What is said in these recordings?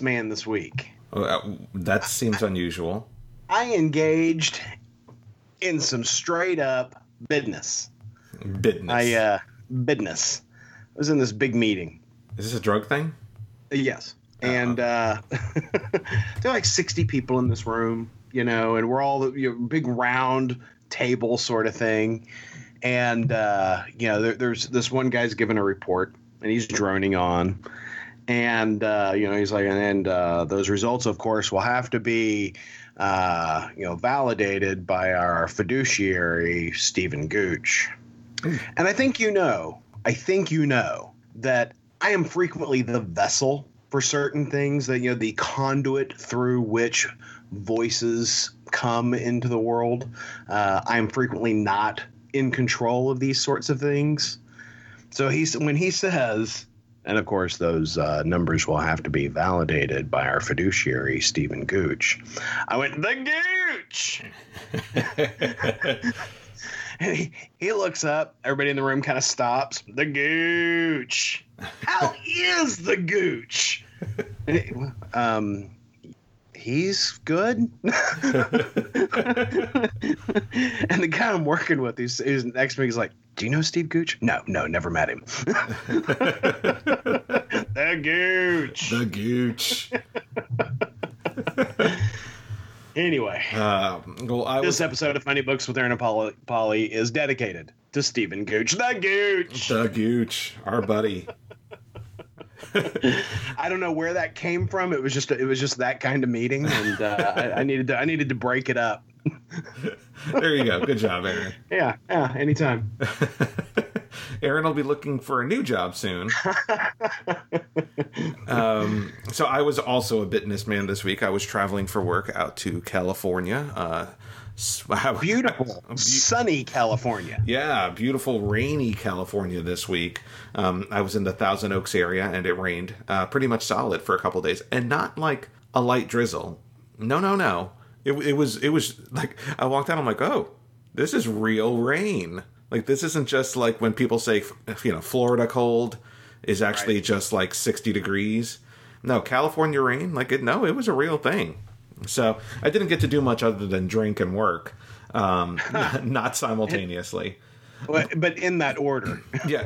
this week. Uh, that seems unusual. I engaged in some straight up business. Business. I uh business. I was in this big meeting. Is this a drug thing? Yes. And uh there are like 60 people in this room, you know, and we're all you know, big round table sort of thing. And uh, you know, there, there's this one guy's giving a report and he's droning on. And uh, you know, he's like, and uh, those results, of course, will have to be, uh, you know, validated by our fiduciary Stephen Gooch. And I think you know, I think you know that I am frequently the vessel for certain things. That you know, the conduit through which voices come into the world. Uh, I am frequently not in control of these sorts of things. So he's when he says, and of course those uh, numbers will have to be validated by our fiduciary Stephen Gooch. I went the Gooch, and he, he looks up. Everybody in the room kind of stops. The Gooch. How is the Gooch? um, he's good. and the guy I'm working with, he's, he's next to me. He's like, "Do you know Steve Gooch?" No, no, never met him. the Gooch. The gooch. Anyway, Uh, well, I this was episode of Funny Books with Aaron and Polly, Polly is dedicated to Stephen Gooch. The Gooch. the gooch, our buddy. I don't know where that came from. It was just it was just that kind of meeting, and uh, I, I needed to I needed to break it up. There you go. Good job, Aaron. Yeah, yeah, anytime. Aaron will be looking for a new job soon. um, so I was also a businessman this week. I was traveling for work out to California. Uh, wow. Beautiful, sunny California. Yeah, beautiful rainy California this week. Um, I was in the Thousand Oaks area and it rained uh, pretty much solid for a couple days, and not like a light drizzle. No, no, no. It, it was it was like I walked out. I'm like, oh, this is real rain. Like this isn't just like when people say you know Florida cold is actually Right. just like 60 degrees. No, California rain. Like it. No, it was a real thing. So I didn't get to do much other than drink and work, um, not simultaneously. But, but in that order. Yeah.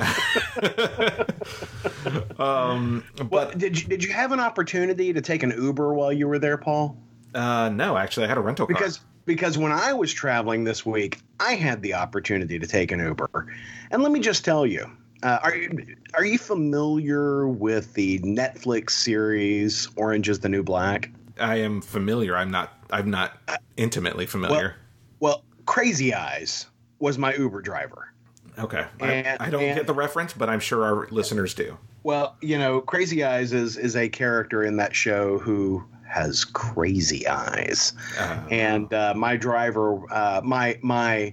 um, Well, but did you did you have an opportunity to take an Uber while you were there, Paul? uh, no, actually, I had a rental car. Because because when I was traveling this week, I had the opportunity to take an Uber, and let me just tell you. Uh, are you are you familiar with the Netflix series Orange is the New Black? I am familiar. I'm not. I'm not intimately familiar. Well, Crazy Eyes was my Uber driver. okay, I, and- I don't and- get the reference, but I'm sure our listeners do. Well, you know, Crazy Eyes is is a character in that show who has crazy eyes, Uh, and uh, my driver, uh, my my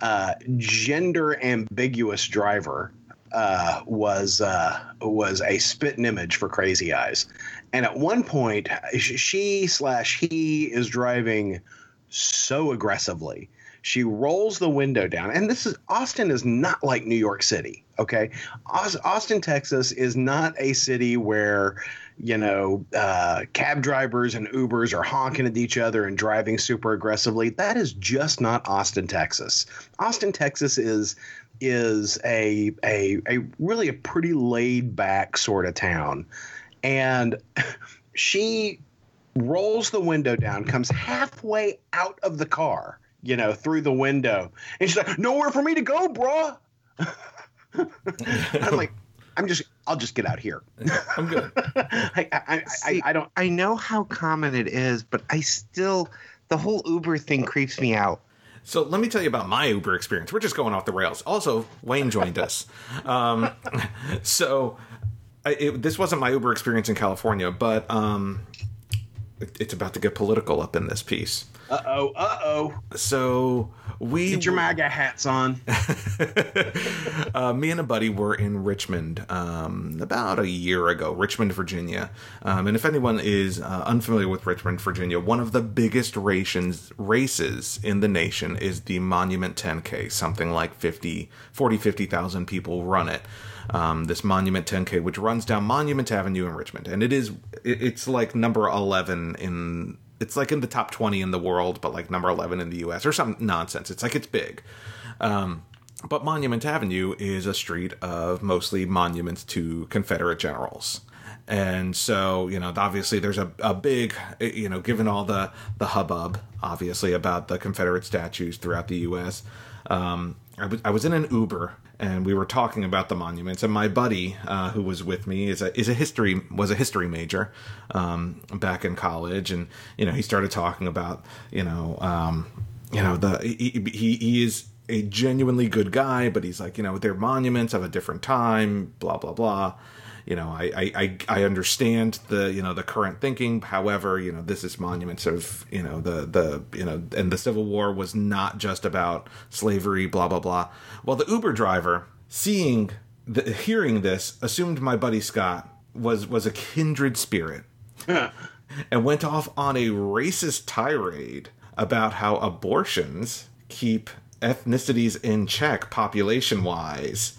uh, gender ambiguous driver, uh, was uh, was a spitting image for Crazy Eyes, and at one point, she slash he is driving so aggressively. She rolls the window down, and this is Austin is not like New York City. Okay, Austin, Texas is not a city where you know uh, cab drivers and Ubers are honking at each other and driving super aggressively. That is just not Austin, Texas. Austin, Texas is is a a a really a pretty laid back sort of town, and she rolls the window down, comes halfway out of the car, you know, through the window, and she's like, "Nowhere for me to go, bruh." I'm like, "I'm just, I'll just get out here." I'm good. I, I, I, I, I don't. I know how common it is, but I still the whole Uber thing creeps me out. So let me tell you about my Uber experience. We're just going off the rails. Also, Wayne joined us. Um, so I, it, this wasn't my Uber experience in California, but um, it- it's about to get political up in this piece. Uh oh. Uh oh. So we Get your MAGA hats on. uh, me and a buddy were in Richmond um, about a year ago, Richmond, Virginia. Um, and if anyone is uh, unfamiliar with Richmond, Virginia, one of the biggest races, races in the nation is the Monument 10K. Something like 50, 40, 50,000 people run it. Um, this Monument 10K, which runs down Monument Avenue in Richmond. And it is, it, it's like number 11 in it's like in the top 20 in the world, but like number 11 in the US or some nonsense. It's like it's big. Um, but Monument Avenue is a street of mostly monuments to Confederate generals. And so, you know, obviously there's a, a big, you know, given all the, the hubbub, obviously, about the Confederate statues throughout the U.S., um, I, was, I was in an Uber and we were talking about the monuments. And my buddy, uh, who was with me, is a is a history was a history major um, back in college, and you know he started talking about you know um, you know the he, he he is a genuinely good guy, but he's like you know they're monuments of a different time, blah blah blah. You know, I, I, I understand the you know the current thinking. However, you know this is monuments of you know the the you know and the Civil War was not just about slavery. Blah blah blah. Well, the Uber driver seeing the, hearing this assumed my buddy Scott was was a kindred spirit and went off on a racist tirade about how abortions keep ethnicities in check population wise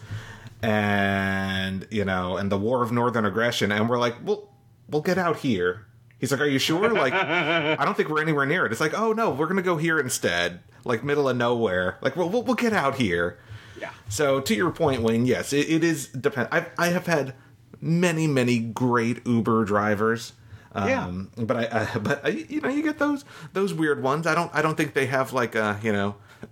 and you know and the war of northern aggression and we're like well we'll get out here he's like are you sure like i don't think we're anywhere near it it's like oh no we're gonna go here instead like middle of nowhere like we'll, we'll, we'll get out here Yeah. so to your point wayne yes it, it is depend I've, i have had many many great uber drivers Yeah. um, but I, I, but I, you know, you get those those weird ones. I don't, I don't think they have like a, you know,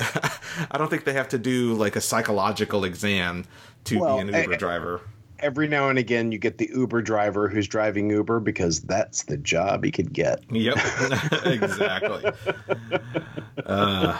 I don't think they have to do like a psychological exam to Well, be an Uber I- driver. Every now and again, you get the Uber driver who's driving Uber because that's the job he could get. Yep, exactly. uh,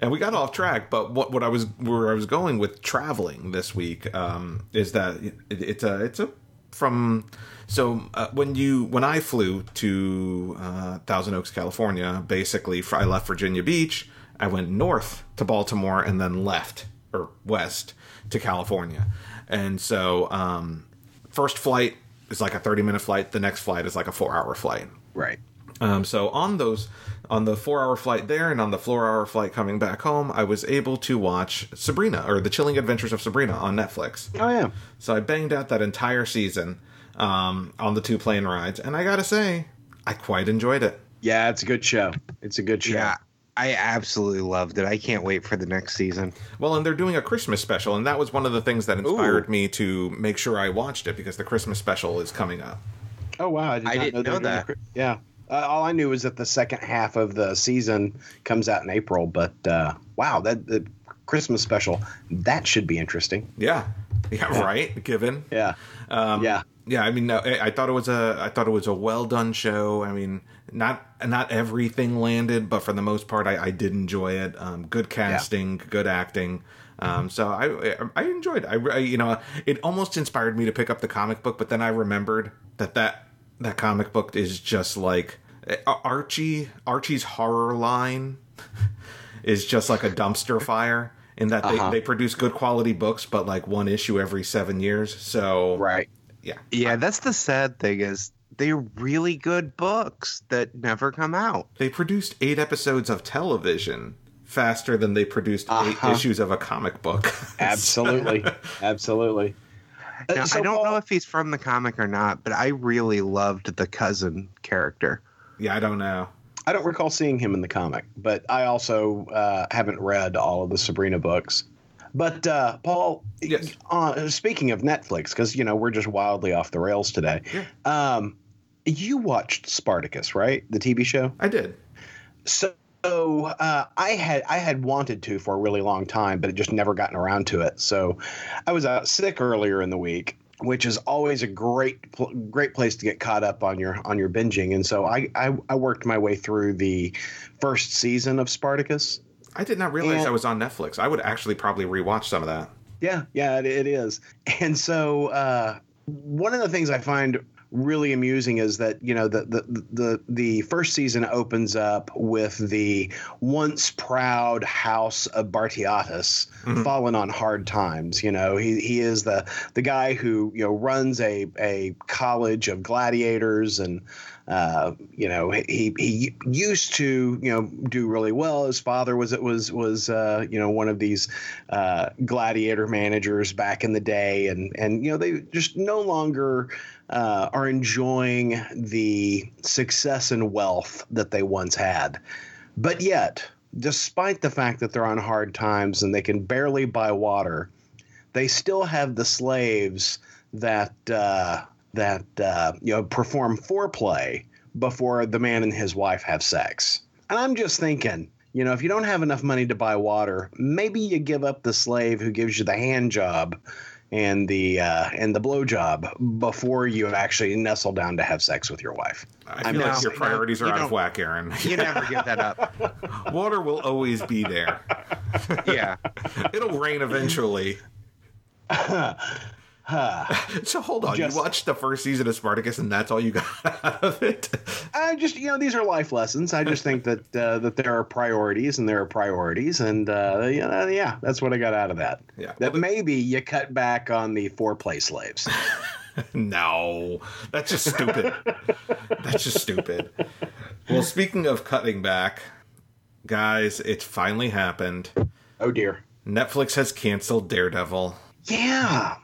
and we got off track, but what what I was where I was going with traveling this week um, is that it, it's a it's a from so uh, when you when I flew to uh, Thousand Oaks, California, basically I left Virginia Beach, I went north to Baltimore, and then left or west to California, and so um, first flight is like a thirty minute flight, the next flight is like a four hour flight. Right. Um, so on those, on the four-hour flight there and on the four-hour flight coming back home, I was able to watch Sabrina or The Chilling Adventures of Sabrina on Netflix. Oh yeah. So I banged out that entire season um, on the two plane rides, and I gotta say, I quite enjoyed it. Yeah, it's a good show. It's a good show. Yeah, I absolutely loved it. I can't wait for the next season. Well, and they're doing a Christmas special, and that was one of the things that inspired Ooh. me to make sure I watched it because the Christmas special is coming up. Oh wow, I, did I not didn't they know were doing that. cri- Yeah. Uh, all I knew was that the second half of the season comes out in April, but uh, wow, that the Christmas special that should be interesting. Yeah, yeah, right. Given Yeah. Um, Yeah. yeah. I mean, no, I I thought it was a, I thought it was a well done show. I mean, not not everything landed, but for the most part, I, I did enjoy it. Um, good casting, good acting. Um, so I I enjoyed. I, I you know it almost inspired me to pick up the comic book, but then I remembered that that that comic book is just like uh, Archie Archie's horror line is just like a dumpster fire in that they, Uh-huh. they produce good quality books, but like one issue every seven years. So Right. yeah, Yeah, that's the sad thing is they're really good books that never come out. they produced eight episodes of television faster than they produced Uh-huh. eight issues of a comic book. Absolutely. Absolutely. Uh, Now, so, I don't Paul- know if he's from the comic or not, but I really loved the cousin character. yeah, I don't know. I don't recall seeing him in the comic, but I also uh, haven't read all of the Sabrina books. But uh, Paul, Yes. uh, speaking of Netflix, because you know we're just wildly off the rails today. Yeah. Um, you watched Spartacus, right? The TV show. I did. So uh, I had I had wanted to for a really long time, but it just never gotten around to it. So I was out sick earlier in the week, which is always a great great place to get caught up on your on your binging. And so I I, I worked my way through the first season of Spartacus. I did not realize And- I was on Netflix. I would actually probably rewatch some of that. Yeah, yeah, it, it is. And so uh, one of the things I find really amusing is that you know the the the the first season opens up with the once proud house of Batiatus Mhm. fallen on hard times. You know, he he is the the guy who you know runs a a college of gladiators and. Uh, you know, he he used to you know do really well. His father was it was was uh, you know one of these uh, gladiator managers back in the day, and and you know they just no longer uh, are enjoying the success and wealth that they once had. But yet, despite the fact that they're on hard times and they can barely buy water, they still have the slaves that uh, that uh, you know perform foreplay before the man and his wife have sex. And I'm just thinking, you know, if you don't have enough money to buy water, maybe you give up the slave who gives you the hand job and the uh, and the blow job before you actually nestle down to have sex with your wife. I feel I'm like not- your priorities you are out of whack, Aaron. You never give that up. Water will always be there. Yeah. It'll rain eventually. So hold on, Just- you watched the first season of Spartacus, and that's all you got out of it. I just, you know, these are life lessons. I just think that uh, that there are priorities and there are priorities, and uh, you know, yeah, that's what I got out of that. Yeah. That maybe you cut back on the foreplay slaves. No, that's just stupid. that's just stupid. Well, speaking of cutting back, guys, it's finally happened. oh dear. Netflix has canceled Daredevil. Yeah.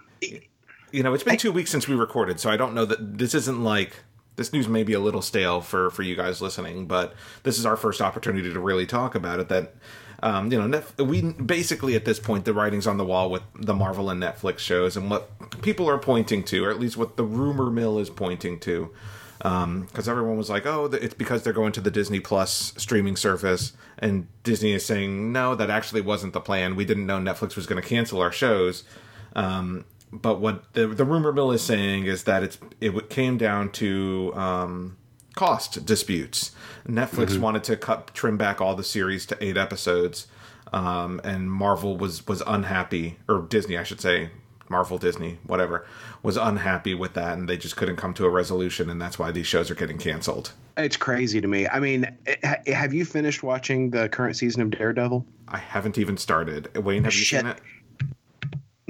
You know, it's been two weeks since we recorded, so I don't know that this isn't like this news may be a little stale for for you guys listening, but this is our first opportunity to really talk about it. That um, you know, we basically at this point the writing's on the wall with the Marvel and Netflix shows, and what people are pointing to, or at least what the rumor mill is pointing to. Because everyone was like, "Oh, it's because they're going to the Disney Plus streaming service," and Disney is saying, "No, that actually wasn't the plan. We didn't know Netflix was going to cancel our shows." Um, but what the, the rumor mill is saying is that it's it came down to um, cost disputes. Netflix wanted to cut trim back all the series to eight episodes, um, and Marvel was was unhappy, or Disney, I should say, Marvel, Disney, whatever, was unhappy with that, and they just couldn't come to a resolution, and that's why these shows are getting canceled. It's crazy to me. I mean, have you finished watching the current season of Daredevil? I haven't even started. Wayne, have you Shit. seen it?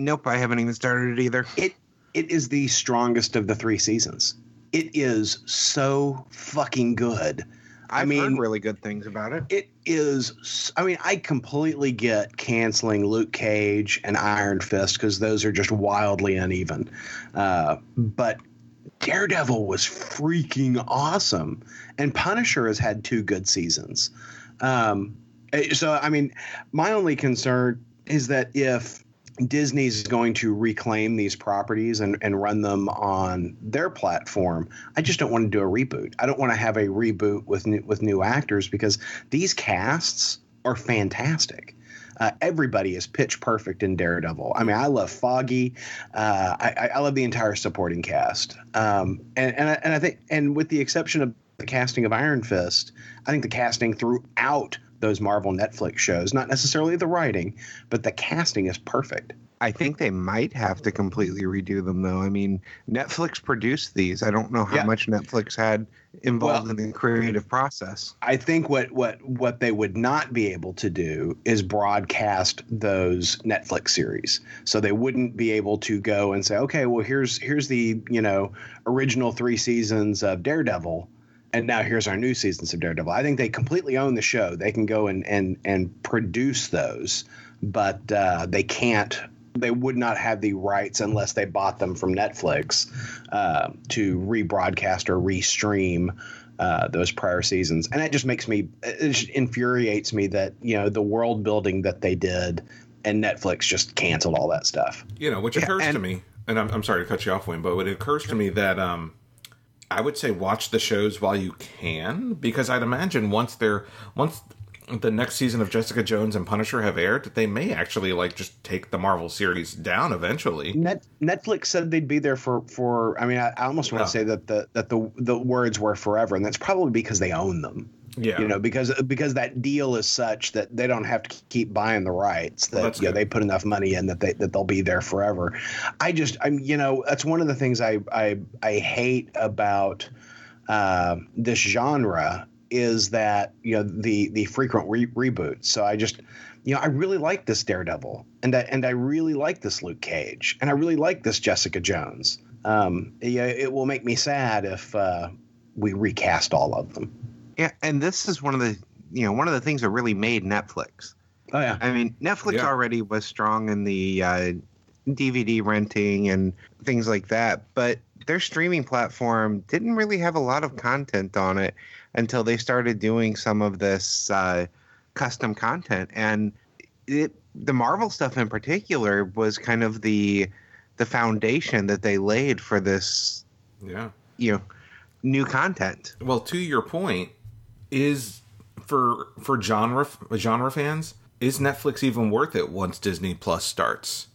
Nope, I haven't even started it either. It it is the strongest of the three seasons. It is so fucking good. I've mean- heard really good things about it. It is. I mean, I completely get canceling Luke Cage and Iron Fist because those are just wildly uneven. Uh, but Daredevil was freaking awesome, and Punisher has had two good seasons. Um, eh, so, I mean, my only concern is that if Disney's going to reclaim these properties and, and run them on their platform. I just don't want to do a reboot. I don't want to have a reboot with new, with new actors because these casts are fantastic. Uh, everybody is pitch perfect in Daredevil. I mean, I love Foggy. Uh, I, I- love the entire supporting cast. Um, and and I, and I think, and with the exception of the casting of Iron Fist, I think the casting throughout those Marvel Netflix shows, not necessarily the writing, but the casting is perfect. I think they might have to completely redo them, though. I mean, Netflix produced these. I don't know how Yeah. much Netflix had involved Well- in the creative process. I think what what what they would not be able to do is broadcast those Netflix series. So they wouldn't be able to go and say, okay, well here's here's the you know original three seasons of Daredevil, and now here's our new seasons of Daredevil. I think they completely own the show. They can go and and and produce those, but uh, they can't. They would not have the rights unless they bought them from Netflix uh, to rebroadcast or restream uh, those prior seasons, and that just makes me it just infuriates me that you know the world building that they did, and Netflix just canceled all that stuff. you know, which Yeah, occurs to me, and I'm, I'm sorry to cut you off, Wayne, but it occurs to me that um, I would say watch the shows while you can, because I'd imagine once they're once the next season of Jessica Jones and Punisher have aired, they may actually like just take the Marvel series down eventually. Net, Netflix said they'd be there for for. I mean, I, I almost want Yeah. Oh. to say that the that the the words were forever, and that's probably because they own them. Yeah. You know, because because that deal is such that they don't have to keep buying the rights. That Well, you know, good. they put enough money in that they that they'll be there forever. I just I'm you know that's one of the things I I I hate about uh, this genre is that you know the the frequent re- reboots. So I just you know I really like this Daredevil and I, and I really like this Luke Cage and I really like this Jessica Jones. Um, yeah, it will make me sad if uh, we recast all of them. Yeah, and this is one of the you know one of the things that really made Netflix. Oh yeah. I mean, Netflix Yeah. already was strong in the uh, DVD renting and things like that, but their streaming platform didn't really have a lot of content on it until they started doing some of this uh, custom content. And it, the Marvel stuff in particular was kind of the the foundation that they laid for this, Yeah. you know, new content. Well, to your point, is for for genre genre fans, is Netflix even worth it once Disney Plus starts?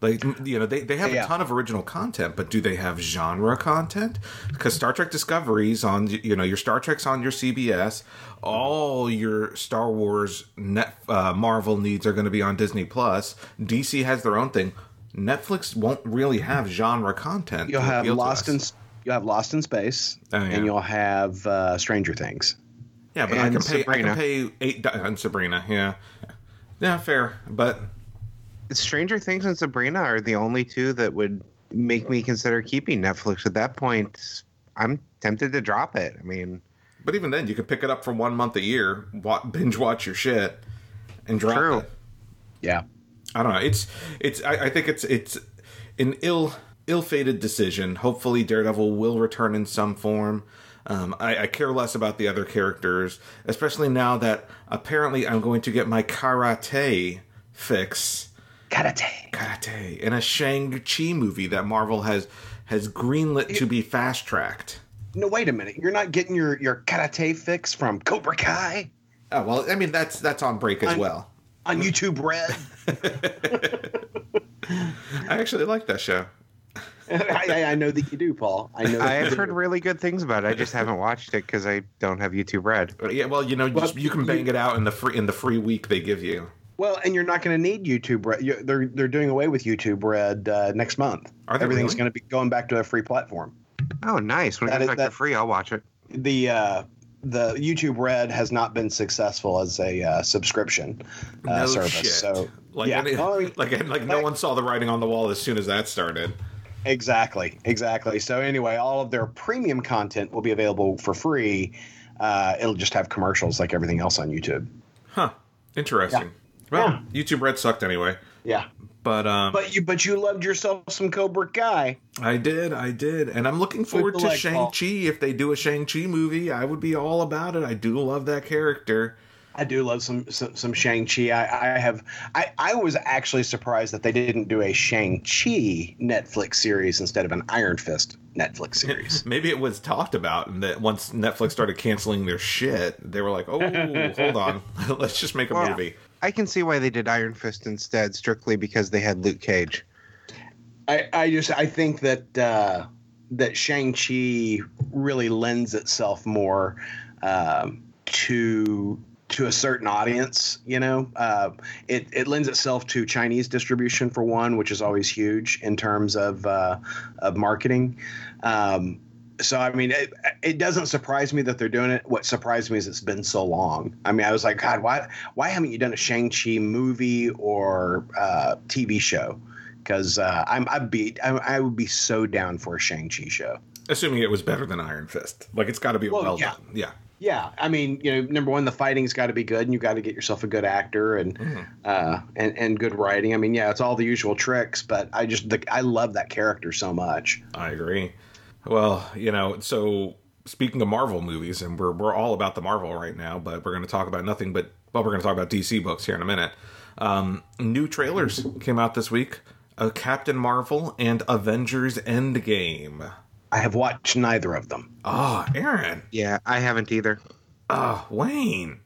Like you know, they, they have Yeah. a ton of original content, but do they have genre content? Because Star Trek Discovery's on you know your Star Trek's on your CBS, all your Star Wars net uh, Marvel needs are going to be on Disney Plus. DC has their own thing. Netflix won't really have genre content. You'll have Lost in you'll have Lost in Space, Oh, yeah. and you'll have uh, Stranger Things. Yeah, but I can pay. I can pay eight. di- And uh, Sabrina, yeah, yeah, fair. But Stranger Things and Sabrina are the only two that would make me consider keeping Netflix. At that point, I'm tempted to drop it. I mean, but even then, you could pick it up for one month a year, binge watch your shit, and drop True. it. Yeah. I don't know. It's it's. I, I think it's it's an ill ill-fated decision. Hopefully, Daredevil will return in some form. Um, I, I care less about the other characters, especially now that apparently I'm going to get my karate fix. Karate. karate in a Shang-Chi movie that Marvel has has greenlit to be fast tracked. No, wait a minute. You're not getting your your karate fix from Cobra Kai Oh well, I mean that's that's on break as I'm- well. on YouTube Red. I actually like that show. I, I- I know that you do, Paul. I know. That I you have do. heard really good things about it. I just haven't watched it because I don't have YouTube Red. But yeah, well, you know, Well, just, you can bang it out in the free in the free week they give you. Well, and you're not going to need YouTube Red. You, they're they're doing away with YouTube Red uh, next month. Are they Everything's really? going to be going back to a free platform. Oh, nice! When it That comes is- back that- for free, I'll watch it. The uh, the YouTube Red has not been successful as a uh, subscription uh, no service. shit. So like, yeah, any- Oh, like, like no one saw the writing on the wall as soon as that started. Exactly, exactly. So anyway, all of their premium content will be available for free. Uh, it'll just have commercials like everything else on YouTube. Huh? Interesting. Well, YouTube Red sucked anyway. Yeah, But um, but you but you loved yourself some Cobra Kai. I did, I did, and I'm looking forward to Shang Chi. If they do a Shang Chi movie, I would be all about it. I do love that character. I do love some some, some Shang Chi. I, I have I, I was actually surprised that they didn't do a Shang Chi Netflix series instead of an Iron Fist Netflix series. Maybe it was talked about, and that once Netflix started canceling their shit, they were like, "Oh, hold on, let's just make a Well, movie." I can see why they did Iron Fist instead, strictly because they had Luke Cage. I, I just I think that uh, that Shang Chi really lends itself more um, to to a certain audience. You know, uh, it it lends itself to Chinese distribution for one, which is always huge in terms of uh, of marketing. Um, so I mean, it, it doesn't surprise me that they're doing it. What surprised me is it's been so long. I mean, I was like, God, why why haven't you done a Shang Chi movie or uh, TV show? Because uh, I'm I'd be I, I would be so down for a Shang Chi show. Assuming it was better than Iron Fist, like it's got to be Well, well, yeah. done. Yeah, Yeah, I mean, you know, number one, the fighting's got to be good, and you got to get yourself a good actor and uh, and and good writing. I mean, yeah, it's all the usual tricks, but I just the, I love that character so much. I agree. Well, you know, so speaking of Marvel movies, and we're we're all about the Marvel right now, but we're going to talk about nothing but well, we're going to talk about DC books here in a minute. Um, new trailers came out this week: uh, Captain Marvel and Avengers Endgame. I have watched neither of them. Oh, Aaron. Yeah, I haven't either. Oh, Wayne.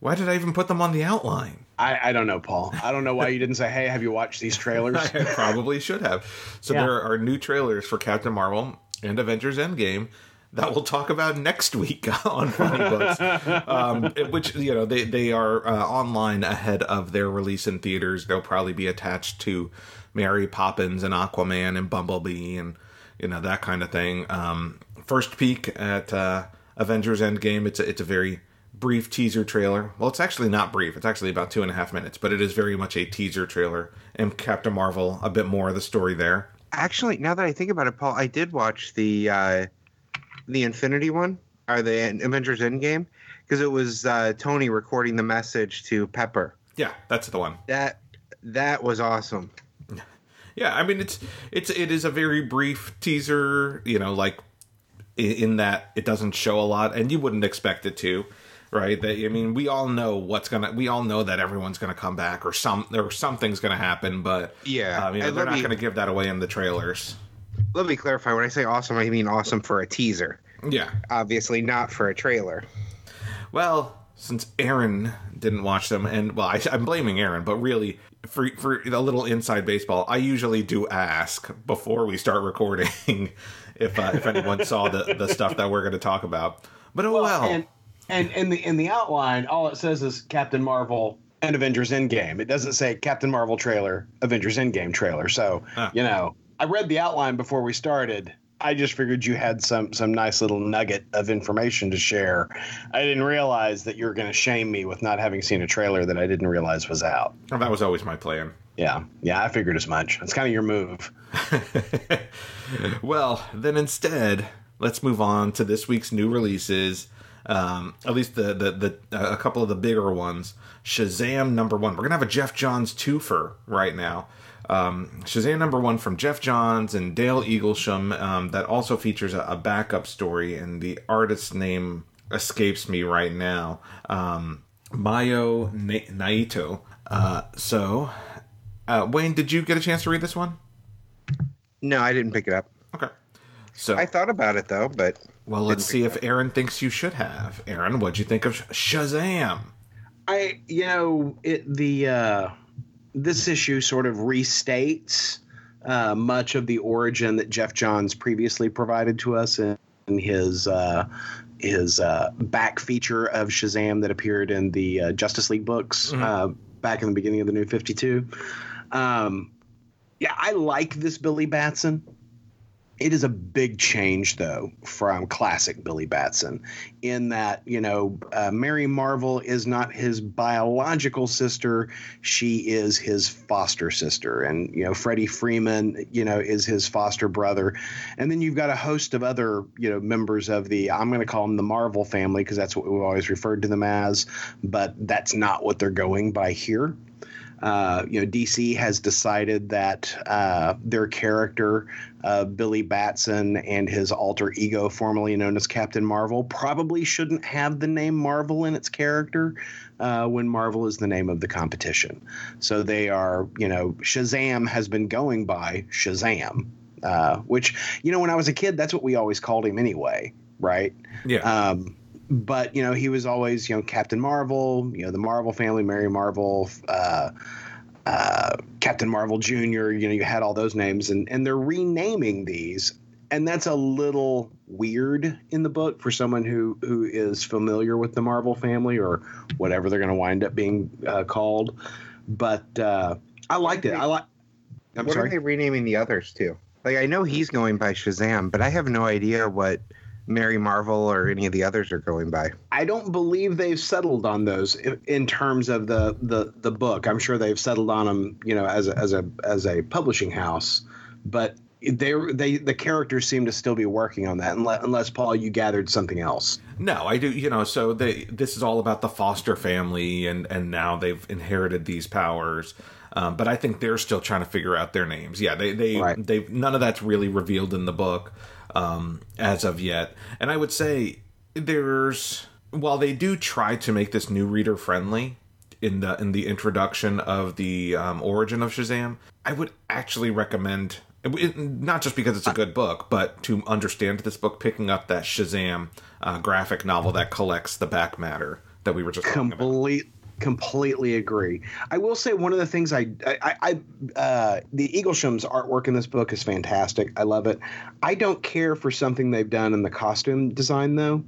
Why did I even put them on the outline? I, I don't know, Paul. I don't know why you didn't say, "Hey, have you watched these trailers?" I probably should have. So Yeah. there are new trailers for Captain Marvel and Avengers Endgame. that we'll talk about next week on Funny Books, um, which you know they they are uh, online ahead of their release in theaters. They'll probably be attached to Mary Poppins and Aquaman and Bumblebee and you know that kind of thing. Um, first peek at uh, Avengers Endgame. It's a, it's a very brief teaser trailer. Well, it's actually not brief. It's actually about two and a half minutes, but it is very much a teaser trailer. And Captain Marvel, a bit more of the story there. Actually, now that I think about it, Paul, I did watch the uh, the Infinity one or the Avengers Endgame because it was uh, Tony recording the message to Pepper. Yeah, that's the one. That that was awesome. Yeah, I mean it's it's it is a very brief teaser, you know, like in that it doesn't show a lot and you wouldn't expect it to right that i mean we all know what's gonna we all know that everyone's gonna come back or some or something's gonna happen but Yeah, um, you know, they're not me- gonna give that away in the trailers Let me clarify. When I say awesome, I mean awesome for a teaser. yeah Obviously, not for a trailer. well since aaron didn't watch them and well I, i'm blaming aaron but really for for a little inside baseball i usually do ask before we start recording if uh, if anyone saw the the stuff that we're going to talk about but oh well, And and in the in the outline, all it says is Captain Marvel and Avengers Endgame. It doesn't say Captain Marvel trailer, Avengers Endgame trailer. So Ah. you know, I read the outline before we started. I just figured you had some some nice little nugget of information to share. I didn't realize that you were going to shame me with not having seen a trailer that I didn't realize was out. Well, that was always my plan Yeah, yeah, I figured as much. It's kind of your move. well, then instead, let's move on to this week's new releases. Um, at least the the, the uh, a couple of the bigger ones. Shazam number one. We're gonna have a Geoff Johns twofer right now. Um, Shazam number one from Geoff Johns and Dale Eaglesham. Um, that also features a, a backup story, and the artist's name escapes me right now. Um, Mayo Na- Naito. Uh, so, uh, Wayne, did you get a chance to read this one? No, I didn't pick it up. Okay. So I thought about it though, but Well, let's see if Aaron thinks you should have. Aaron, what'd you think of Shazam? I you know it the uh, this issue sort of restates uh, much of the origin that Geoff Johns previously provided to us in, in his uh, his uh, back feature of Shazam that appeared in the uh, Justice League books uh, back in the beginning of the New Fifty Two. Um, yeah, I like this Billy Batson. It is a big change, though, from classic Billy Batson, in that, you know, uh, Mary Marvel is not his biological sister. She is his foster sister. And, you know, Freddie Freeman, you know, is his foster brother. And then you've got a host of other, you know, members of the, I'm going to call them the Marvel family because that's what we've always referred to them as. But that's not what they're going by here. Uh, you know, DC has decided that uh, their character, uh, Billy Batson, and his alter ego, formerly known as Captain Marvel, probably shouldn't have the name Marvel in its character uh, when Marvel is the name of the competition. So they are, you know, Shazam has been going by Shazam, uh, which, you know, when I was a kid, that's what we always called him anyway, right? Yeah. Um, but you know, he was always you know Captain Marvel, you know the Marvel family, Mary Marvel, uh, uh, Captain Marvel Junior. You know, you had all those names, and and they're renaming these, and that's a little weird in the book for someone who who is familiar with the Marvel family or whatever they're going to wind up being uh, called. But uh, I liked it. I like. I'm what sorry. are they renaming the others to? Like I know he's going by Shazam, but I have no idea what Mary Marvel or any of the others are going by. I don't believe they've settled on those i- in terms of the the the book. I'm sure they've settled on them, you know, as a as a as a publishing house, but they they the characters seem to still be working on that unless, unless Paul you gathered something else. No, I do. You know, so they this is all about the Foster family, and and now they've inherited these powers. Um, but I think they're still trying to figure out their names. Yeah, they they Right. they none of that's really revealed in the book um, as of yet. And I would say there's while they do try to make this new reader friendly in the in the introduction of the um, origin of Shazam, I would actually recommend. it- not just because it's a good book, but to understand this book, picking up that Shazam uh, graphic novel that collects the back matter that we were just. Complete completely agree. I will say one of the things I, I, I uh, the Eaglesham's artwork in this book is fantastic. I love it. I don't care for something they've done in the costume design though,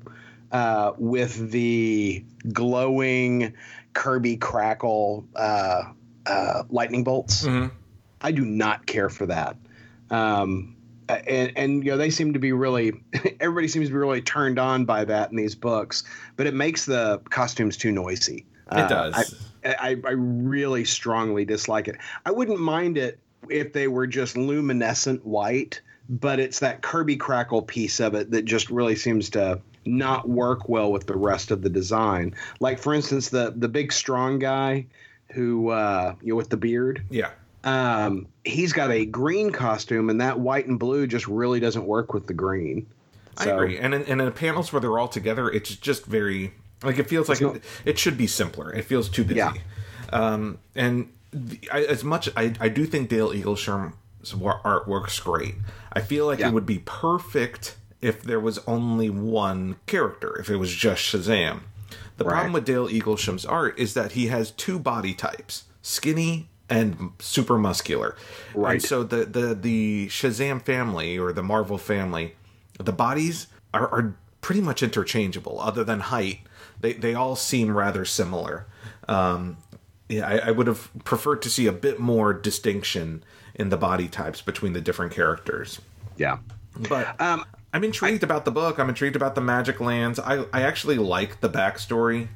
uh, with the glowing Kirby crackle uh, uh, lightning bolts. Mhm. I do not care for that. Um, and, and you know they seem to be really everybody seems to be really turned on by that in these books but it makes the costumes too noisy It Uh, does. I, I, I really strongly dislike it i wouldn't mind it if they were just luminescent white but it's that kirby crackle piece of it that just really seems to not work well with the rest of the design like for instance the the big strong guy who uh you know with the beard yeah. um, he's got a green costume, and that white and blue just really doesn't work with the green. I agree. And in, and in the panels where they're all together, it's just very like it feels like not- it, it should be simpler. It feels too busy. Yeah. Um, and the, I, as much I, I do think Dale Eaglesham's art works great. I feel like Yeah. it would be perfect if there was only one character. If it was just Shazam. The Right. problem with Dale Eaglesham's art is that he has two body types: skinny and super muscular. Right. And so the the the Shazam family or the Marvel family, the bodies are, are pretty much interchangeable, other than height. They they all seem rather similar. Um, yeah, I, I would have preferred to see a bit more distinction in the body types between the different characters. Yeah. But Um, I'm intrigued about the book. I'm intrigued about the magic lands. I I actually like the backstory.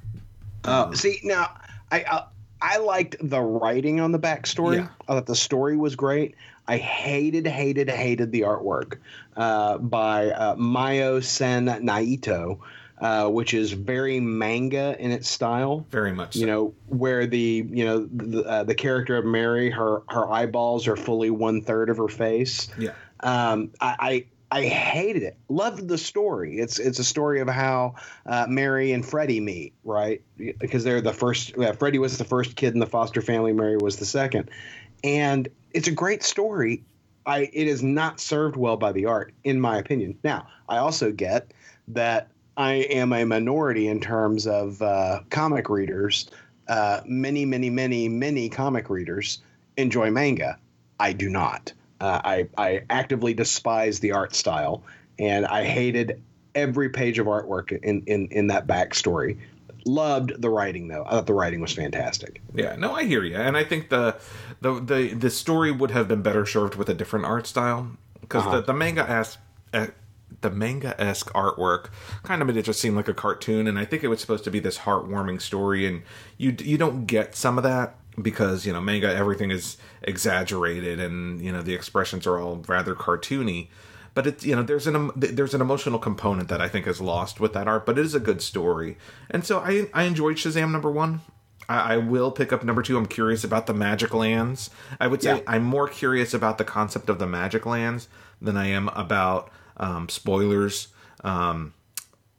uh, see now, I, I I liked the writing on the backstory. Yeah. I thought the story was great. I hated, hated, hated the artwork uh, by uh, Mayo Sen Naito, uh, which is very manga in its style. Very much. you know where the you know the, uh, the character of mary her her eyeballs are fully one third of her face Yeah. um i i I hated it. Loved the story. It's it's a story of how uh, Mary and Freddie meet, right? Because they're the first. Uh, Freddie was the first kid in the foster family. Mary was the second, and it's a great story. I it is not served well by the art, in my opinion. Now, I also get that I am a minority in terms of uh, comic readers. Uh, many, many, many, many comic readers enjoy manga. I do not. Uh, I I actively despise the art style, and I hated every page of artwork in in in that backstory. Loved the writing though. I thought the writing was fantastic. Yeah, no, I hear you, and I think the the the, the story would have been better served with a different art style because Uh-huh. the the manga esque the manga esque artwork kind of made it just seem like a cartoon, and I think it was supposed to be this heartwarming story, and you you don't get some of that because you know manga everything is exaggerated and you know the expressions are all rather cartoony but it's you know there's an there's an emotional component that I think is lost with that art, but it is a good story, and so I I enjoyed Shazam number one. I, I will pick up number two. I'm curious about the magic lands. I would say Yeah. I'm more curious about the concept of the magic lands than I am about um, spoilers. Um,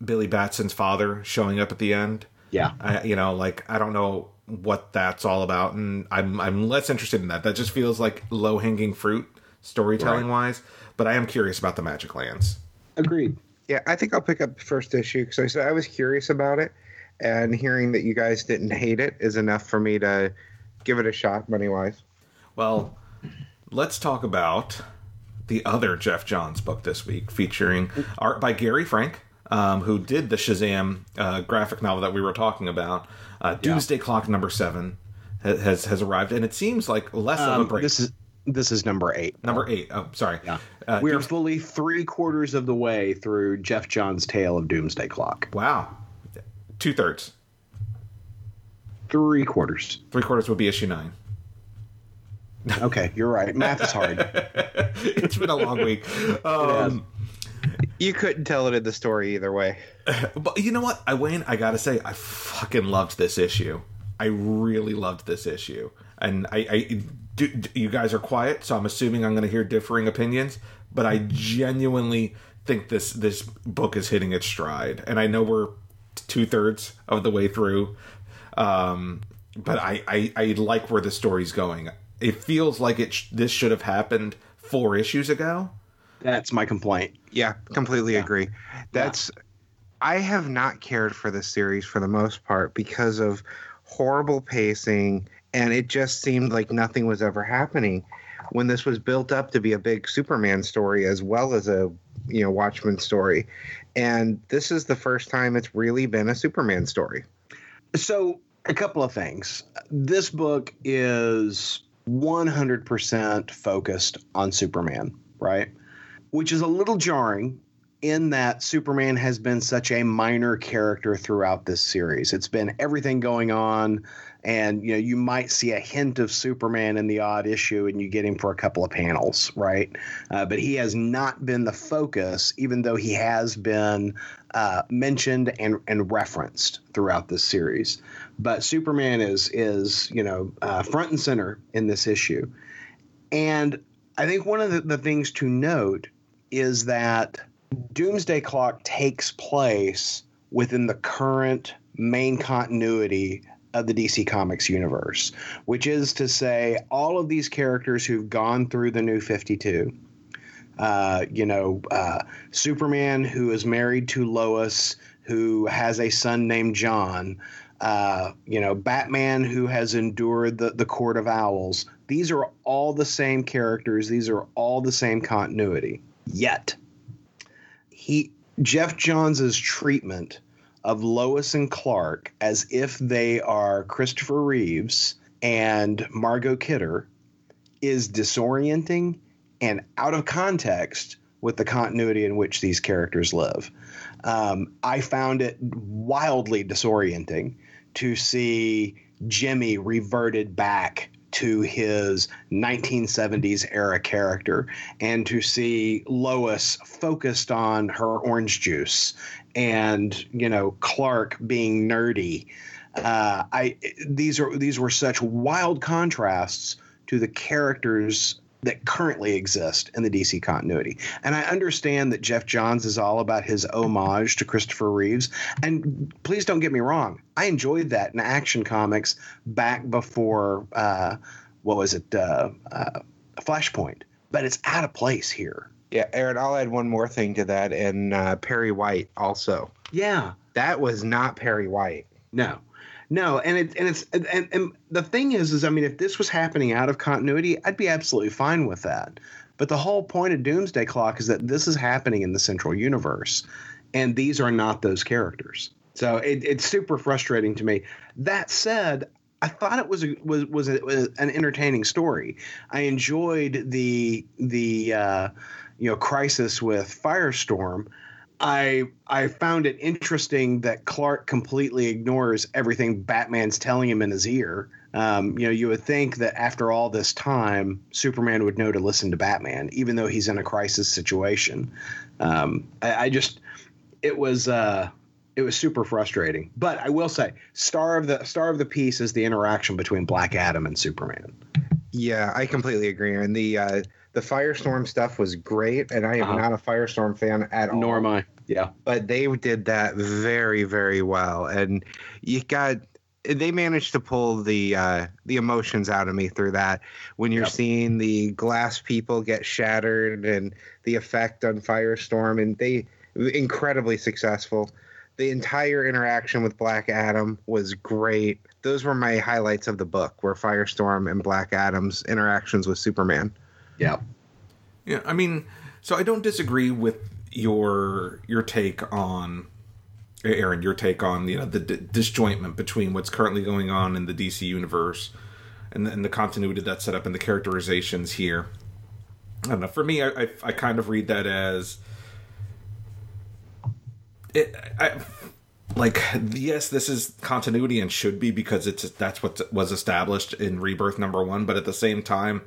Billy Batson's father showing up at the end. Yeah. I, you know, like I don't know what that's all about, and I'm I'm less interested in that. That just feels like low hanging fruit storytelling wise. But I am curious about the Magic Lands. Agreed. Yeah, I think I'll pick up the first issue because I said I was curious about it, and hearing that you guys didn't hate it is enough for me to give it a shot, money wise. Well, let's talk about the other Geoff Johns book this week, featuring art by Gary Frank, um, who did the Shazam uh, graphic novel that we were talking about. Uh, Doomsday Clock number seven ha- has has arrived, and it seems like less of a Um, break. this is this is number eight. number eight. Oh, sorry. Yeah. Uh, we are fully three quarters of the way through Geoff John's tale of Doomsday Clock. wow. Two thirds. Three quarters. Three quarters would be issue nine. Okay, you're right. Math is hard. it's been a long week. Um, You couldn't tell it in the story either way. But you know what, I Wayne, I gotta say, I fucking loved this issue. I really loved this issue, and I, I do, do- you guys are quiet, so I'm assuming I'm gonna hear differing opinions. But I genuinely think this this book is hitting its stride, and I know we're two thirds of the way through. Um, but I, I I like where the story's going. It feels like it. Sh- this should have happened four issues ago. That's my complaint. Yeah, completely agree. That's I have not cared for this series for the most part because of horrible pacing, and it just seemed like nothing was ever happening. When this was built up to be a big Superman story as well as a you know Watchmen story, and this is the first time it's really been a Superman story. So, a couple of things. This book is 100% focused on Superman, right? Which is a little jarring in that Superman has been such a minor character throughout this series. It's been everything going on, and you know you might see a hint of Superman in the odd issue, and you get him for a couple of panels, right? Uh, but he has not been the focus, even though he has been uh, mentioned and and referenced throughout this series. But Superman is is you know uh, front and center in this issue, and I think one of the, the things to note is that Doomsday Clock takes place within the current main continuity of the DC Comics universe, which is to say, all of these characters who've gone through the new 52. Uh, you know, uh, Superman, who is married to Lois, who has a son named John. Uh, you know, Batman, who has endured the, the Court of Owls. These are all the same characters. These are all the same continuity. Yet, he Geoff Johns's treatment of Lois and Clark as if they are Christopher Reeves and Margot Kidder is disorienting and out of context with the continuity in which these characters live. Um, I found it wildly disorienting to see Jimmy reverted back to his 1970s era character and to see Lois focused on her orange juice and you know Clark being nerdy. Uh, I these are these were such wild contrasts to the characters that currently exist in the DC continuity. And I understand that Geoff Johns is all about his homage to Christopher Reeves. And please don't get me wrong, I enjoyed that in Action Comics back before uh, what was it, uh, uh, Flashpoint. But it's out of place here. Yeah, Aaron, I'll add one more thing to that, and uh, Perry White also. Yeah, that was not Perry White. No, no, and it and it's and, and the thing is, is I mean, if this was happening out of continuity, I'd be absolutely fine with that. But the whole point of Doomsday Clock is that this is happening in the central universe, and these are not those characters. So it, it's super frustrating to me. That said, I thought it was a, was was, a, was an entertaining story. I enjoyed the the uh, you know crisis with Firestorm. I I found it interesting that Clark completely ignores everything Batman's telling him in his ear. Um, you know, you would think that after all this time, Superman would know to listen to Batman, even though he's in a crisis situation. Um, I, I, just, it was, uh, it was super frustrating. But I will say, star of the star of the piece is the interaction between Black Adam and Superman. Yeah, I completely agree. And the uh, the Firestorm stuff was great, and I am uh-huh. not a Firestorm fan at all. Nor am I. Yeah, but they did that very, very well, and you got they managed to pull the uh, the emotions out of me through that when you're yep. seeing the glass people get shattered and the effect on Firestorm, and they incredibly successful. The entire interaction with Black Adam was great. Those were my highlights of the book, were Firestorm and Black Adam's interactions with Superman. Yeah. Yeah, I mean, so I don't disagree with your your take on Aaron, your take on you know the d- disjointment between what's currently going on in the DC universe and the, and the continuity that's set up in the characterizations here. I don't know. For me, I, I, I kind of read that as it. I, like yes, this is continuity and should be because it's that's what was established in Rebirth number one. But at the same time,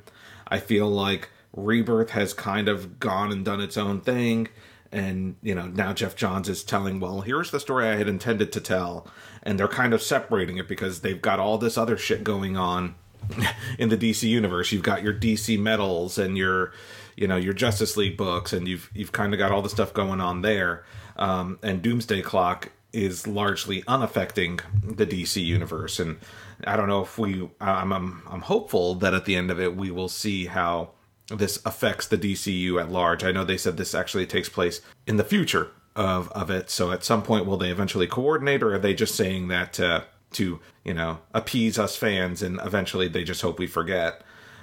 I feel like Rebirth has kind of gone and done its own thing. And, you know, now Geoff Johns is telling, well, here's the story I had intended to tell. And they're kind of separating it because they've got all this other shit going on in the DC universe. You've got your DC medals and your, you know, your Justice League books, and you've you've kind of got all the stuff going on there. Um, and Doomsday Clock is largely unaffecting the DC universe. And I don't know if we, I'm, I'm, I'm hopeful that at the end of it we will see how this affects the DCU at large. I know they said this actually takes place in the future of of it. So at some point, will they eventually coordinate, or are they just saying that uh, to you know appease us fans, and eventually they just hope we forget.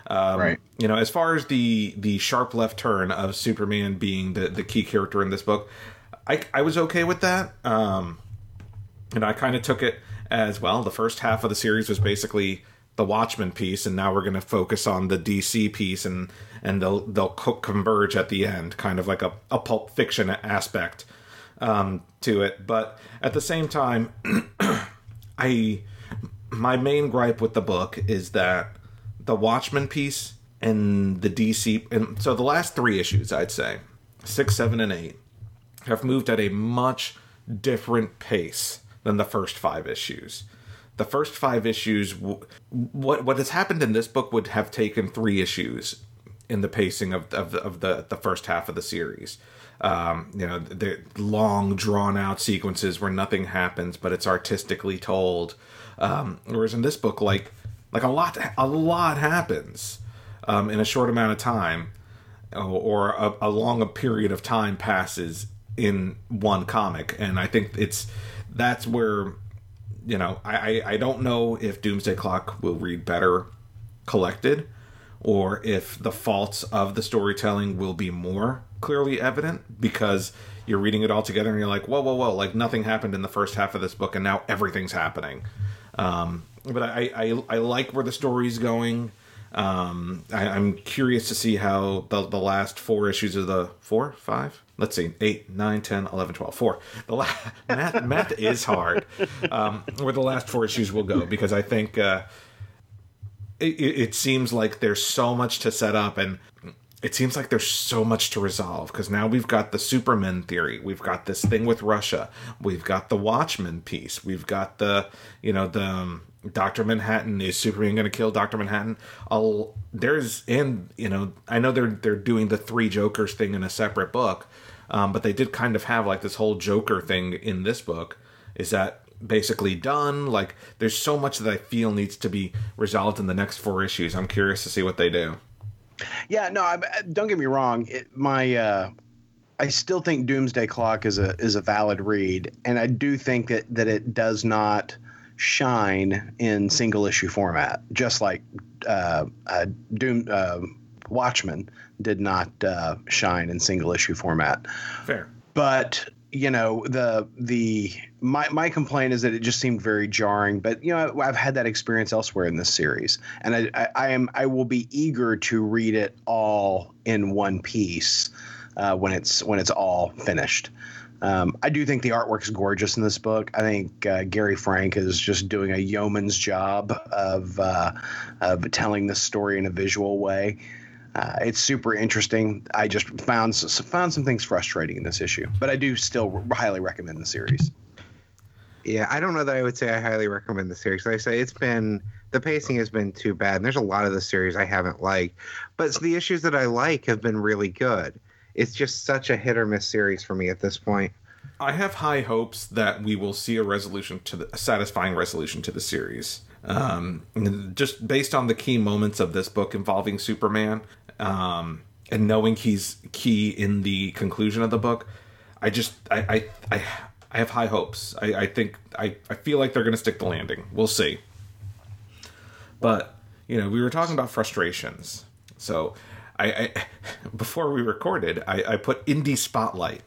Um, Right. You know, as far as the the sharp left turn of Superman being the the key character in this book, I I was okay with that. Um, and I kind of took it as well. The first half of the series was basically the Watchmen piece, and now we're going to focus on the DC piece, and and they'll they'll co- converge at the end, kind of like a, a pulp fiction aspect um, to it. But at the same time, I my main gripe with the book is that the Watchmen piece and the DC, and so the last three issues, I'd say six, seven, and eight, have moved at a much different pace than the first five issues. The first five issues, what what has happened in this book would have taken three issues in the pacing of of, of the the first half of the series. Um, you know, the long drawn out sequences where nothing happens, but it's artistically told. Um, whereas in this book, like like a lot a lot happens um, in a short amount of time, or a, a long period of time passes in one comic, and I think it's that's where you know I, I don't know if Doomsday Clock will read better collected, or if the faults of the storytelling will be more clearly evident because you're reading it all together and you're like, whoa, whoa, whoa, like nothing happened in the first half of this book and now everything's happening. Um, but I, I, I like where the story's going. Um, I, I'm curious to see how the, the last four issues of the four, five, let's see, eight, nine, 10, 11, 12, four. The la- math, math is hard. Um, where the last four issues will go because I think, uh, it, it it seems like there's so much to set up and it seems like there's so much to resolve because now we've got the Superman theory, we've got this thing with Russia, we've got the Watchmen piece, we've got the you know the um, Doctor Manhattan is Superman going to kill Doctor Manhattan? I'll, there's and you know I know they're they're doing the three Jokers thing in a separate book, um, but they did kind of have like this whole Joker thing in this book. Is that basically done? Like there's so much that I feel needs to be resolved in the next four issues. I'm curious to see what they do. Yeah, no, I, don't get me wrong. It, my, uh, I still think Doomsday Clock is a is a valid read, and I do think that that it does not shine in single issue format, just like uh, uh, Doom uh, Watchmen did not uh, shine in single issue format. Fair. But you know the the my my complaint is that it just seemed very jarring. But you know I've had that experience elsewhere in this series, and I, I, I am I will be eager to read it all in one piece uh, when it's when it's all finished. Um, I do think the artwork is gorgeous in this book. I think uh, Gary Frank is just doing a yeoman's job of uh, of telling this story in a visual way. Uh, it's super interesting. I just found found some things frustrating in this issue, but I do still highly recommend the series. Yeah, I don't know that I would say I highly recommend the series. I say it's been the pacing has been too bad. And there's a lot of the series I haven't liked, but the issues that I like have been really good. It's just such a hit or miss series for me at this point. I have high hopes that we will see a resolution to the, a satisfying resolution to the series. Um, just based on the key moments of this book involving Superman, um, and knowing he's key in the conclusion of the book, I just I I I, I have high hopes. I, I think I, I feel like they're to stick the landing. We'll see. But you know, we were talking about frustrations. So I, I before we recorded, I, I put indie spotlight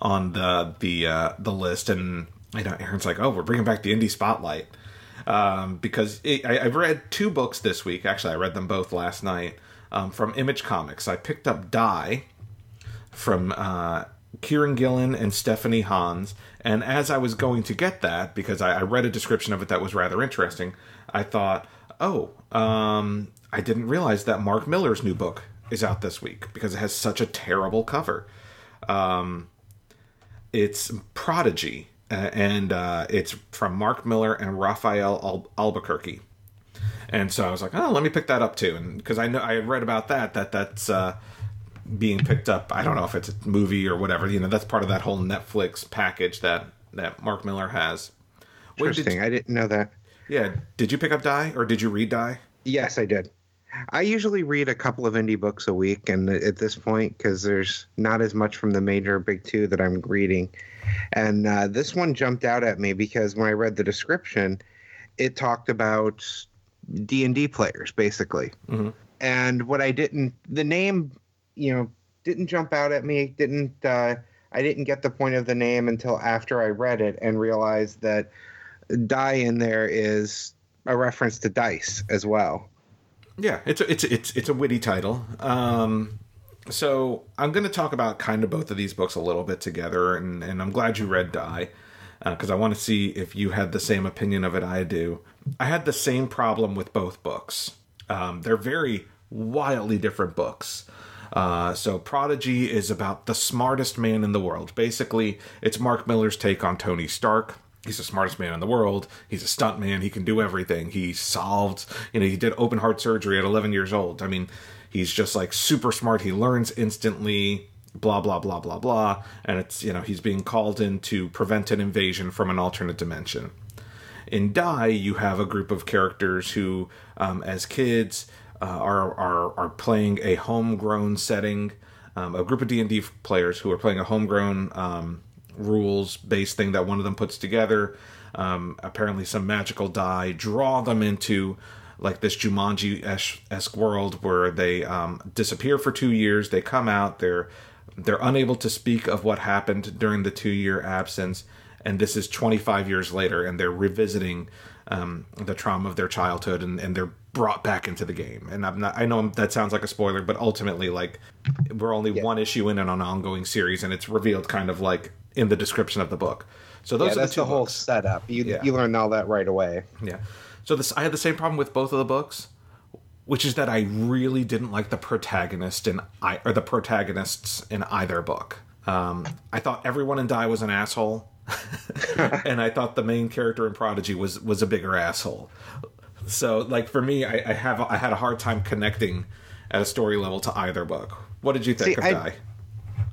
on the the uh, the list, and you know, Aaron's like, "Oh, we're bringing back the indie spotlight." Um, because it, I, I've read two books this week. Actually, I read them both last night um, from Image Comics. I picked up Die from uh, Kieran Gillen and Stephanie Hans. And as I was going to get that, because I, I read a description of it that was rather interesting, I thought, oh, um, I didn't realize that Mark Millar's new book is out this week because it has such a terrible cover. Um, it's Prodigy, uh, and uh, it's from Mark Millar and Rafael Al- Albuquerque. And so I was like, oh, let me pick that up too, and because I know I had read about that that that's uh, being picked up. I don't know if it's a movie or whatever. You know, that's part of that whole Netflix package that that Mark Millar has. Wait, did Interesting. I didn't know that. yeah, did you pick up Die or did you read Die? Yes, I did. I usually read a couple of indie books a week, and at this point, because there's not as much from the major big two that I'm reading, and uh, this one jumped out at me because when I read the description, it talked about D and D players basically. Mhm. And what I didn't, the name, you know, didn't jump out at me. Didn't uh, I didn't get the point of the name until after I read it and realized that die in there is a reference to dice as well. Yeah, it's a, it's it's it's a witty title. Um, so I'm going to talk about kind of both of these books a little bit together, and and I'm glad you read Die because I want to see if you had the same opinion of it I do. I had the same problem with both books. Um, they're very wildly different books. Uh, so Prodigy is about the smartest man in the world. Basically, it's Mark Millar's take on Tony Stark. He's the smartest man in the world. He's a stunt man. He can do everything. He solved, you know, he did open heart surgery at 11 years old. I mean, he's just like super smart. He learns instantly, blah, blah, blah, blah, blah. And it's, you know, he's being called in to prevent an invasion from an alternate dimension. In Die, you have a group of characters who, um, as kids, uh, are, are are playing a homegrown setting. Um, a group of D and D players who are playing a homegrown um, rules based thing that one of them puts together. Um, apparently, some magical die draw them into like this Jumanji esque world where they um, disappear for two years. They come out. They're they're unable to speak of what happened during the two year absence, and this is 25 years later, and they're revisiting um, the trauma of their childhood, and, and they're brought back into the game. And I'm not. I know that sounds like a spoiler, but ultimately, like we're only one issue in an ongoing series, and it's revealed kind of like in the description of the book. So those yeah, are that's the, whole setup. You Yeah. you learn all that right away. Yeah. So this I had the same problem with both of the books, which is that I really didn't like the protagonist in I or the protagonists in either book. Um, I thought everyone in Die was an asshole, and I thought the main character in Prodigy was was a bigger asshole. So like for me, I, I have I had a hard time connecting at a story level to either book. What did you think See, of I- Die?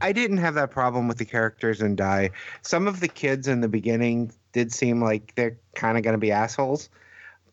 I didn't have that problem with the characters in Die. Some of the kids in the beginning did seem like they're kind of going to be assholes,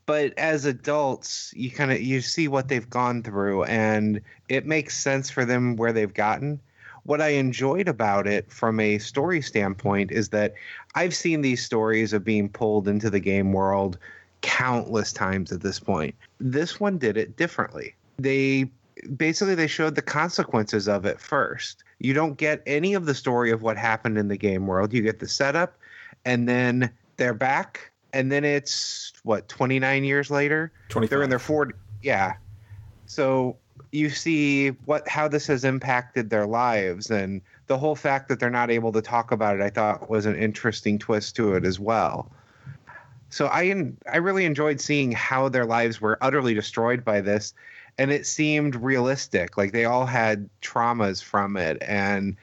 but as adults, you kind of you see what they've gone through, and it makes sense for them where they've gotten. What I enjoyed about it from a story standpoint is that I've seen these stories of being pulled into the game world countless times at this point. This one did it differently. They basically they showed the consequences of it first. You don't get any of the story of what happened in the game world. You get the setup and then they're back and then it's what 29 years later. They're in their 40 yeah. So you see what how this has impacted their lives and the whole fact that they're not able to talk about it I thought was an interesting twist to it as well. So I I really enjoyed seeing how their lives were utterly destroyed by this and it seemed realistic. Like they all had traumas from it and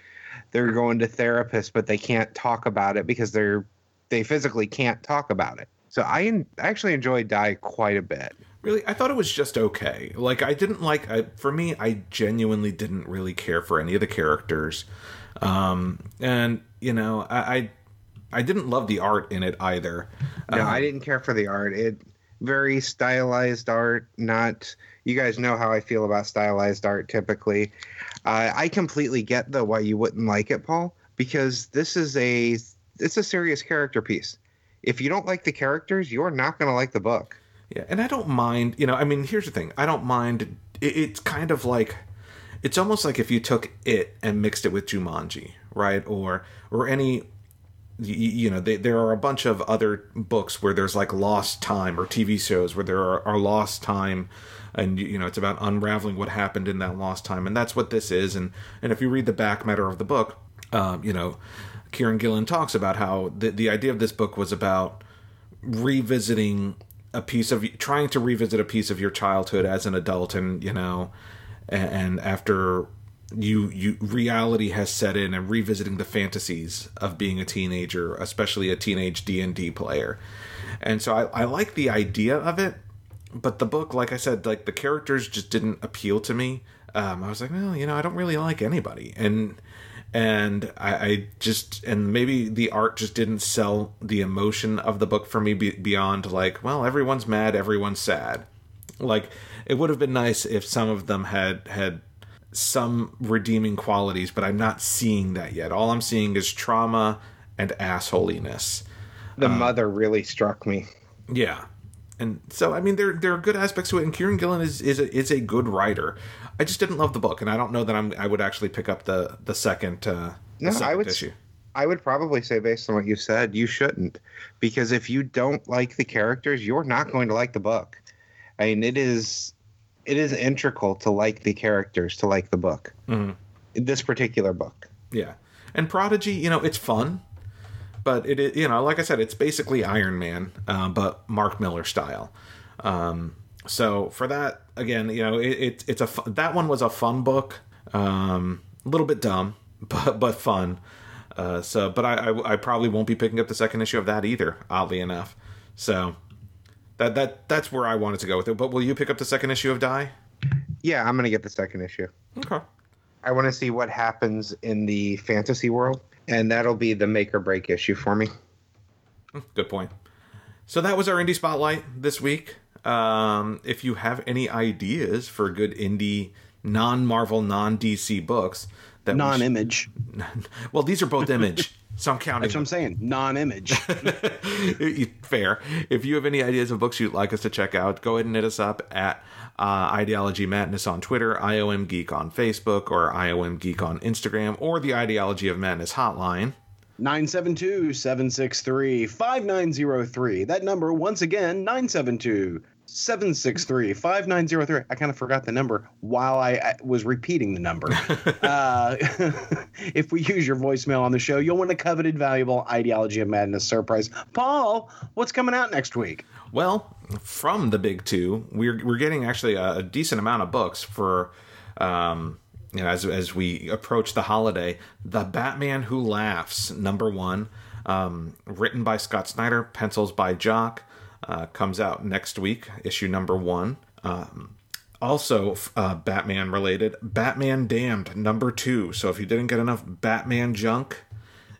they're going to therapists but they can't talk about it because they're they physically can't talk about it. So I, en- I actually enjoyed Die quite a bit. Really, I thought it was just okay. Like I didn't like. I, for me, I genuinely didn't really care for any of the characters, um, and you know, I, I I didn't love the art in it either. No, Um, I didn't care for the art. It very stylized art. Not you guys know how I feel about stylized art typically. Uh, I completely get though why you wouldn't like it, Paul, because this is a it's a serious character piece. If you don't like the characters, you're not going to like the book. Yeah, and I don't mind. You know, I mean, here's the thing. I don't mind. It, it's kind of like it's almost like if you took it and mixed it with Jumanji, right? Or or any. You, you know, they, there are a bunch of other books where there's like lost time, or TV shows where there are, are lost time, and you know it's about unraveling what happened in that lost time, and that's what this is. And and if you read the back matter of the book, um, you know, Kieran Gillen talks about how the the idea of this book was about revisiting a piece of trying to revisit a piece of your childhood as an adult and you know and, and after you you reality has set in and revisiting the fantasies of being a teenager especially a teenage d&d player and so I, I like the idea of it but the book like i said like the characters just didn't appeal to me. Um, i was like well you know i don't really like anybody. And and I, I just and maybe the art just didn't sell the emotion of the book for me be, beyond like well everyone's mad everyone's sad. Like it would have been nice if some of them had had some redeeming qualities but i'm not seeing that yet. All i'm seeing is trauma and assholiness. The mother really struck me. yeah and so I mean there there are good aspects to it, and Kieran Gillen is is a, is a good writer. I just didn't love the book, and I don't know that I'm I would actually pick up the the second uh, the No, second I would. issue. I would probably say, based on what you said, you shouldn't, because if you don't like the characters, you're not going to like the book. I mean, it is, it is integral to like the characters to like the book. Mm-hmm. This particular book. Yeah, and Prodigy, you know, it's fun, but it, you know, like I said, it's basically Iron Man, uh, but Mark Millar style. Um, so for that, again, you know, it, it it's a that one was a fun book, um, a little bit dumb, but but fun. Uh, so, but I, I I probably won't be picking up the second issue of that either. Oddly enough, so that that that's where I wanted to go with it. But will you pick up the second issue of Die? Yeah, I'm going to get the second issue. Okay. I want to see what happens in the fantasy world, and that'll be the make or break issue for me. Good point. So that was our indie spotlight this week. Um, if you have any ideas for good indie, non-Marvel, non-DC books that Non-image. sh- well, these are both image, so I'm counting. That's what I'm saying. Non-image. Fair. If you have any ideas of books you'd like us to check out, go ahead and hit us up at uh, Ideology Madness on Twitter, IOM Geek on Facebook, or IOM Geek on Instagram, or the Ideology of Madness hotline. 972-763-5903. That number, once again, 972-763-5903. I kind of forgot the number while I, I was repeating the number. uh, if we use your voicemail on the show, you'll win a coveted, valuable Ideology of Madness surprise. Paul, what's coming out next week? Well, from the big two, we're we're getting actually a, a decent amount of books for, um, you know, as as we approach the holiday. The Batman Who Laughs, number one, um, written by Scott Snyder, pencils by Jock, uh, comes out next week. Issue number one. Um, also, uh, Batman related, Batman Damned number two. So if you didn't get enough Batman junk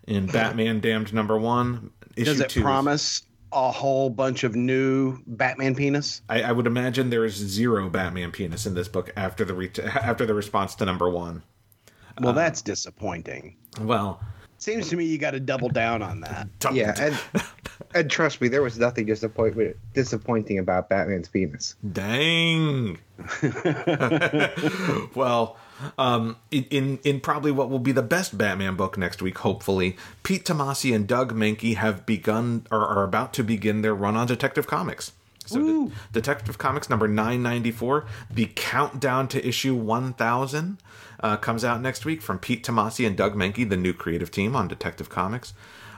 in Batman Damned number one, issue Does it two is- promise a whole bunch of new Batman penis? I, I would imagine there is zero Batman penis in this book after the re- after the response to number one. Well, that's disappointing. Well, Seems to me you got to double down on that. Yeah, and and trust me, there was nothing disappointment disappointing about Batman's penis. dang. well, um, in, in in probably what will be the best Batman book next week, hopefully, Pete Tomasi and Doug Mahnke have begun or are about to begin their run on Detective Comics. So, De- Detective Comics number 994, the countdown to issue 1000, uh, comes out next week from Pete Tomasi and Doug Mahnke, the new creative team on Detective Comics.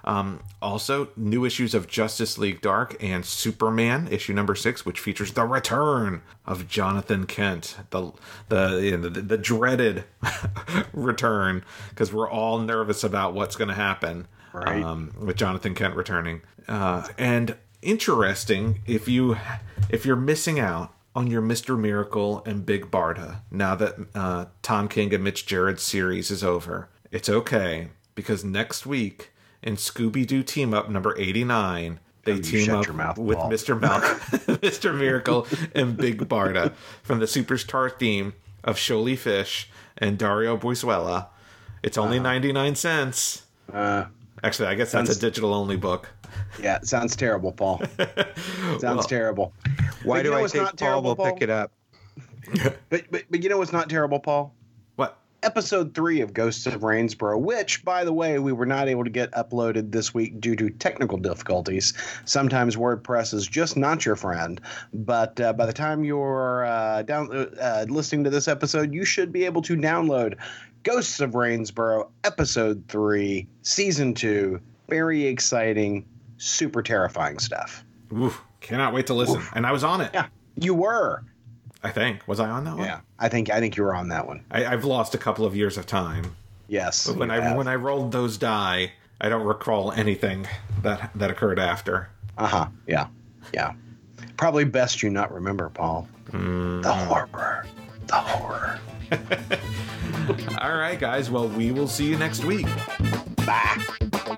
Um, also, new issues of Justice League Dark and Superman, issue number six, which features the return of Jonathan Kent, the the you know, the, the dreaded return, because we're all nervous about what's going to happen Right. um, with Jonathan Kent returning. Uh, and interesting, if you if you're missing out on your Mister Miracle and Big Barda now that uh, Tom King and Mitch Gerads' series is over, it's okay because next week in Scooby Doo Team Up number eighty nine. They You team up mouth, with Paul. Mr. Malcolm, Mr. Miracle, and Big Barda from the Superstar theme of Sholly Fisch and Dario Brizuela. It's only 99 cents. Uh, Actually, I guess that's a digital only book. Yeah, it sounds terrible, Paul. sounds Well, terrible. Why But you do know I what's think not Paul terrible, will pick it up? But, but but you know what's not terrible, Paul? What? Episode three of Ghosts of Rainsboro, which, by the way, we were not able to get uploaded this week due to technical difficulties. Sometimes WordPress is just not your friend. But uh, by the time you're uh, down uh, listening to this episode, you should be able to download Ghosts of Rainsboro, Episode three, Season two. Very exciting, super terrifying stuff. Oof, cannot wait to listen. And I was on it. Yeah, you were. I think. Was I on that one? Yeah, I think I think you were on that one. I, I've lost a couple of years of time. Yes. When you I have. when I rolled those die, I don't recall anything that that occurred after. Uh huh. Yeah. Yeah. Probably best you not remember, Paul. Hmm. The horror. The horror. All right, guys. Well, we will see you next week. Bye.